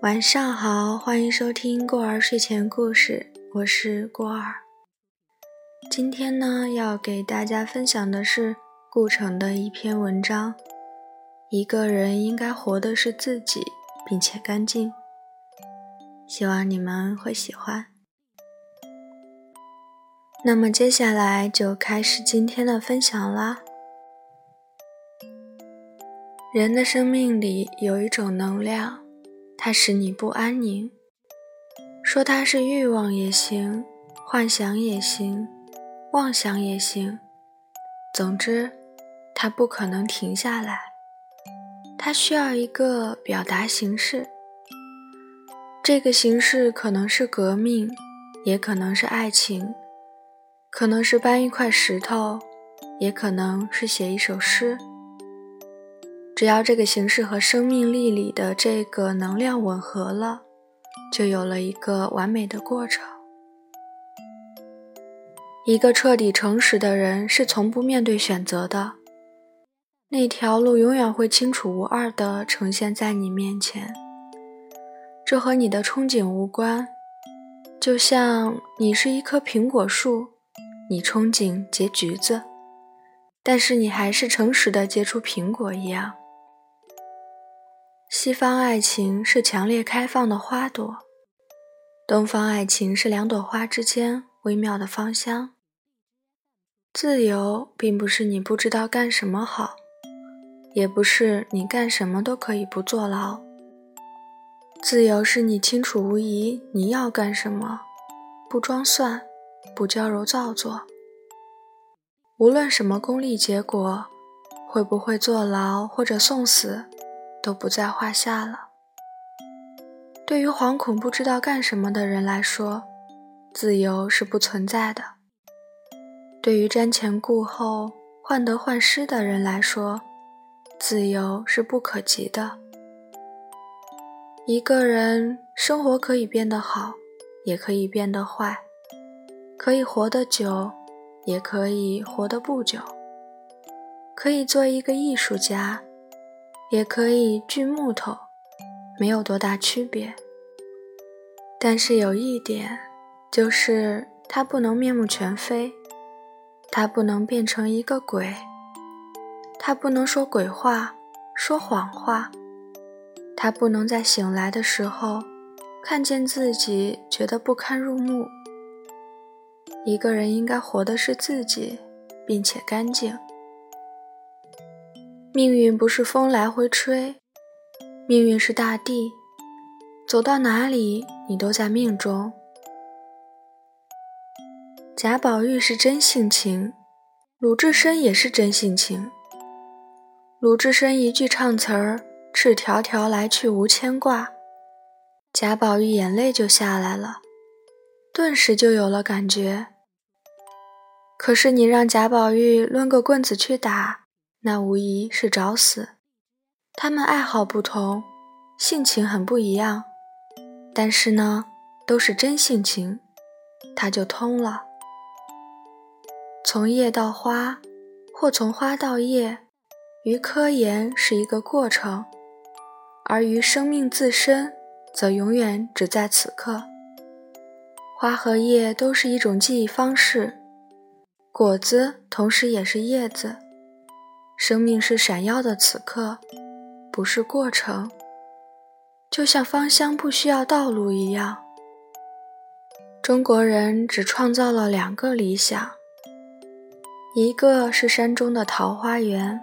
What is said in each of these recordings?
晚上好，欢迎收听过儿睡前故事，我是过儿。今天呢，要给大家分享的是顾城的一篇文章。一个人应该活的是自己，并且干净。希望你们会喜欢。那么接下来就开始今天的分享啦。人的生命里有一种能量。它使你不安宁，说它是欲望也行，幻想也行，妄想也行。总之，它不可能停下来。它需要一个表达形式。这个形式可能是革命，也可能是爱情，可能是搬一块石头，也可能是写一首诗。只要这个形式和生命力里的这个能量吻合了，就有了一个完美的过程。一个彻底诚实的人是从不面对选择的，那条路永远会清楚无二地呈现在你面前。这和你的憧憬无关，就像你是一棵苹果树，你憧憬结橘子，但是你还是诚实地结出苹果一样。西方爱情是强烈开放的花朵，东方爱情是两朵花之间微妙的芳香。自由并不是你不知道干什么好，也不是你干什么都可以不坐牢。自由是你清楚无疑你要干什么，不装蒜，不娇柔造作。无论什么功利结果，会不会坐牢或者送死。都不在话下了。对于惶恐不知道干什么的人来说，自由是不存在的；对于瞻前顾后、患得患失的人来说，自由是不可及的。一个人生活可以变得好，也可以变得坏；可以活得久，也可以活得不久；可以做一个艺术家。也可以锯木头，没有多大区别。但是有一点，就是它不能面目全非，它不能变成一个鬼，它不能说鬼话、说谎话，它不能在醒来的时候看见自己觉得不堪入目。一个人应该活的是自己，并且干净。命运不是风来回吹，命运是大地，走到哪里你都在命中。贾宝玉是真性情，鲁智深也是真性情。鲁智深一句唱词儿“赤条条来去无牵挂”，贾宝玉眼泪就下来了，顿时就有了感觉。可是你让贾宝玉抡个棍子去打。那无疑是找死。他们爱好不同，性情很不一样，但是呢，都是真性情，他就通了。从叶到花，或从花到叶，于科研是一个过程，而于生命自身，则永远只在此刻。花和叶都是一种记忆方式，果子同时也是叶子。生命是闪耀的此刻，不是过程，就像芳香不需要道路一样。中国人只创造了两个理想，一个是山中的桃花源，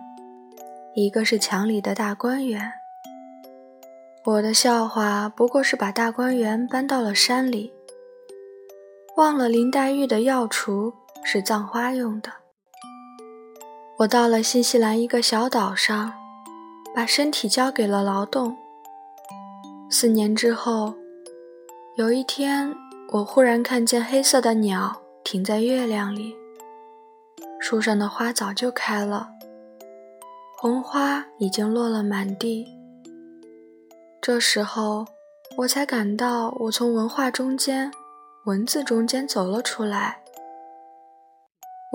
一个是墙里的大观园。我的笑话不过是把大观园搬到了山里，忘了林黛玉的药橱是葬花用的。我到了新西兰一个小岛上，把身体交给了劳动。四年之后，有一天，我忽然看见黑色的鸟停在月亮里，树上的花早就开了，红花已经落了满地。这时候，我才感到我从文化中间、文字中间走了出来。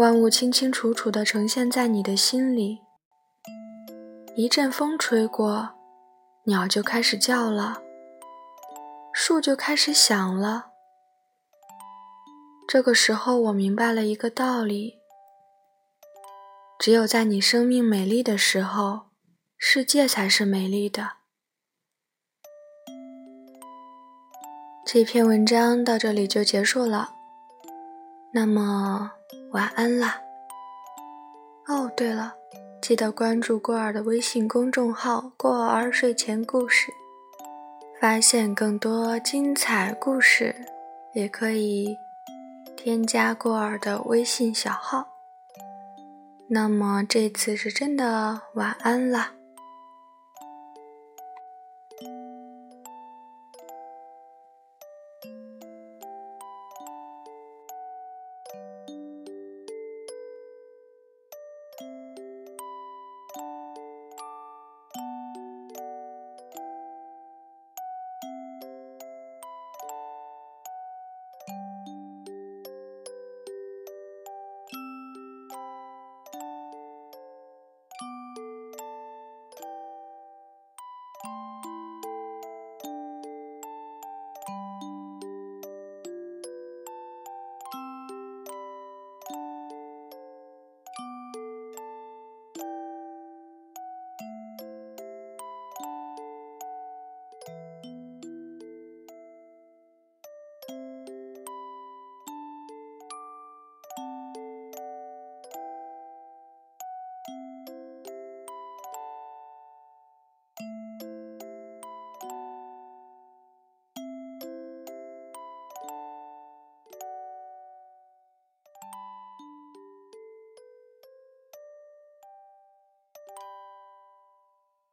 万物清清楚楚地呈现在你的心里。一阵风吹过，鸟就开始叫了，树就开始响了。这个时候，我明白了一个道理：只有在你生命美丽的时候，世界才是美丽的。这篇文章到这里就结束了，那么晚安啦。哦，对了，记得关注过儿的微信公众号“过儿睡前故事”，发现更多精彩故事，也可以添加过儿的微信小号。那么这次是真的晚安了。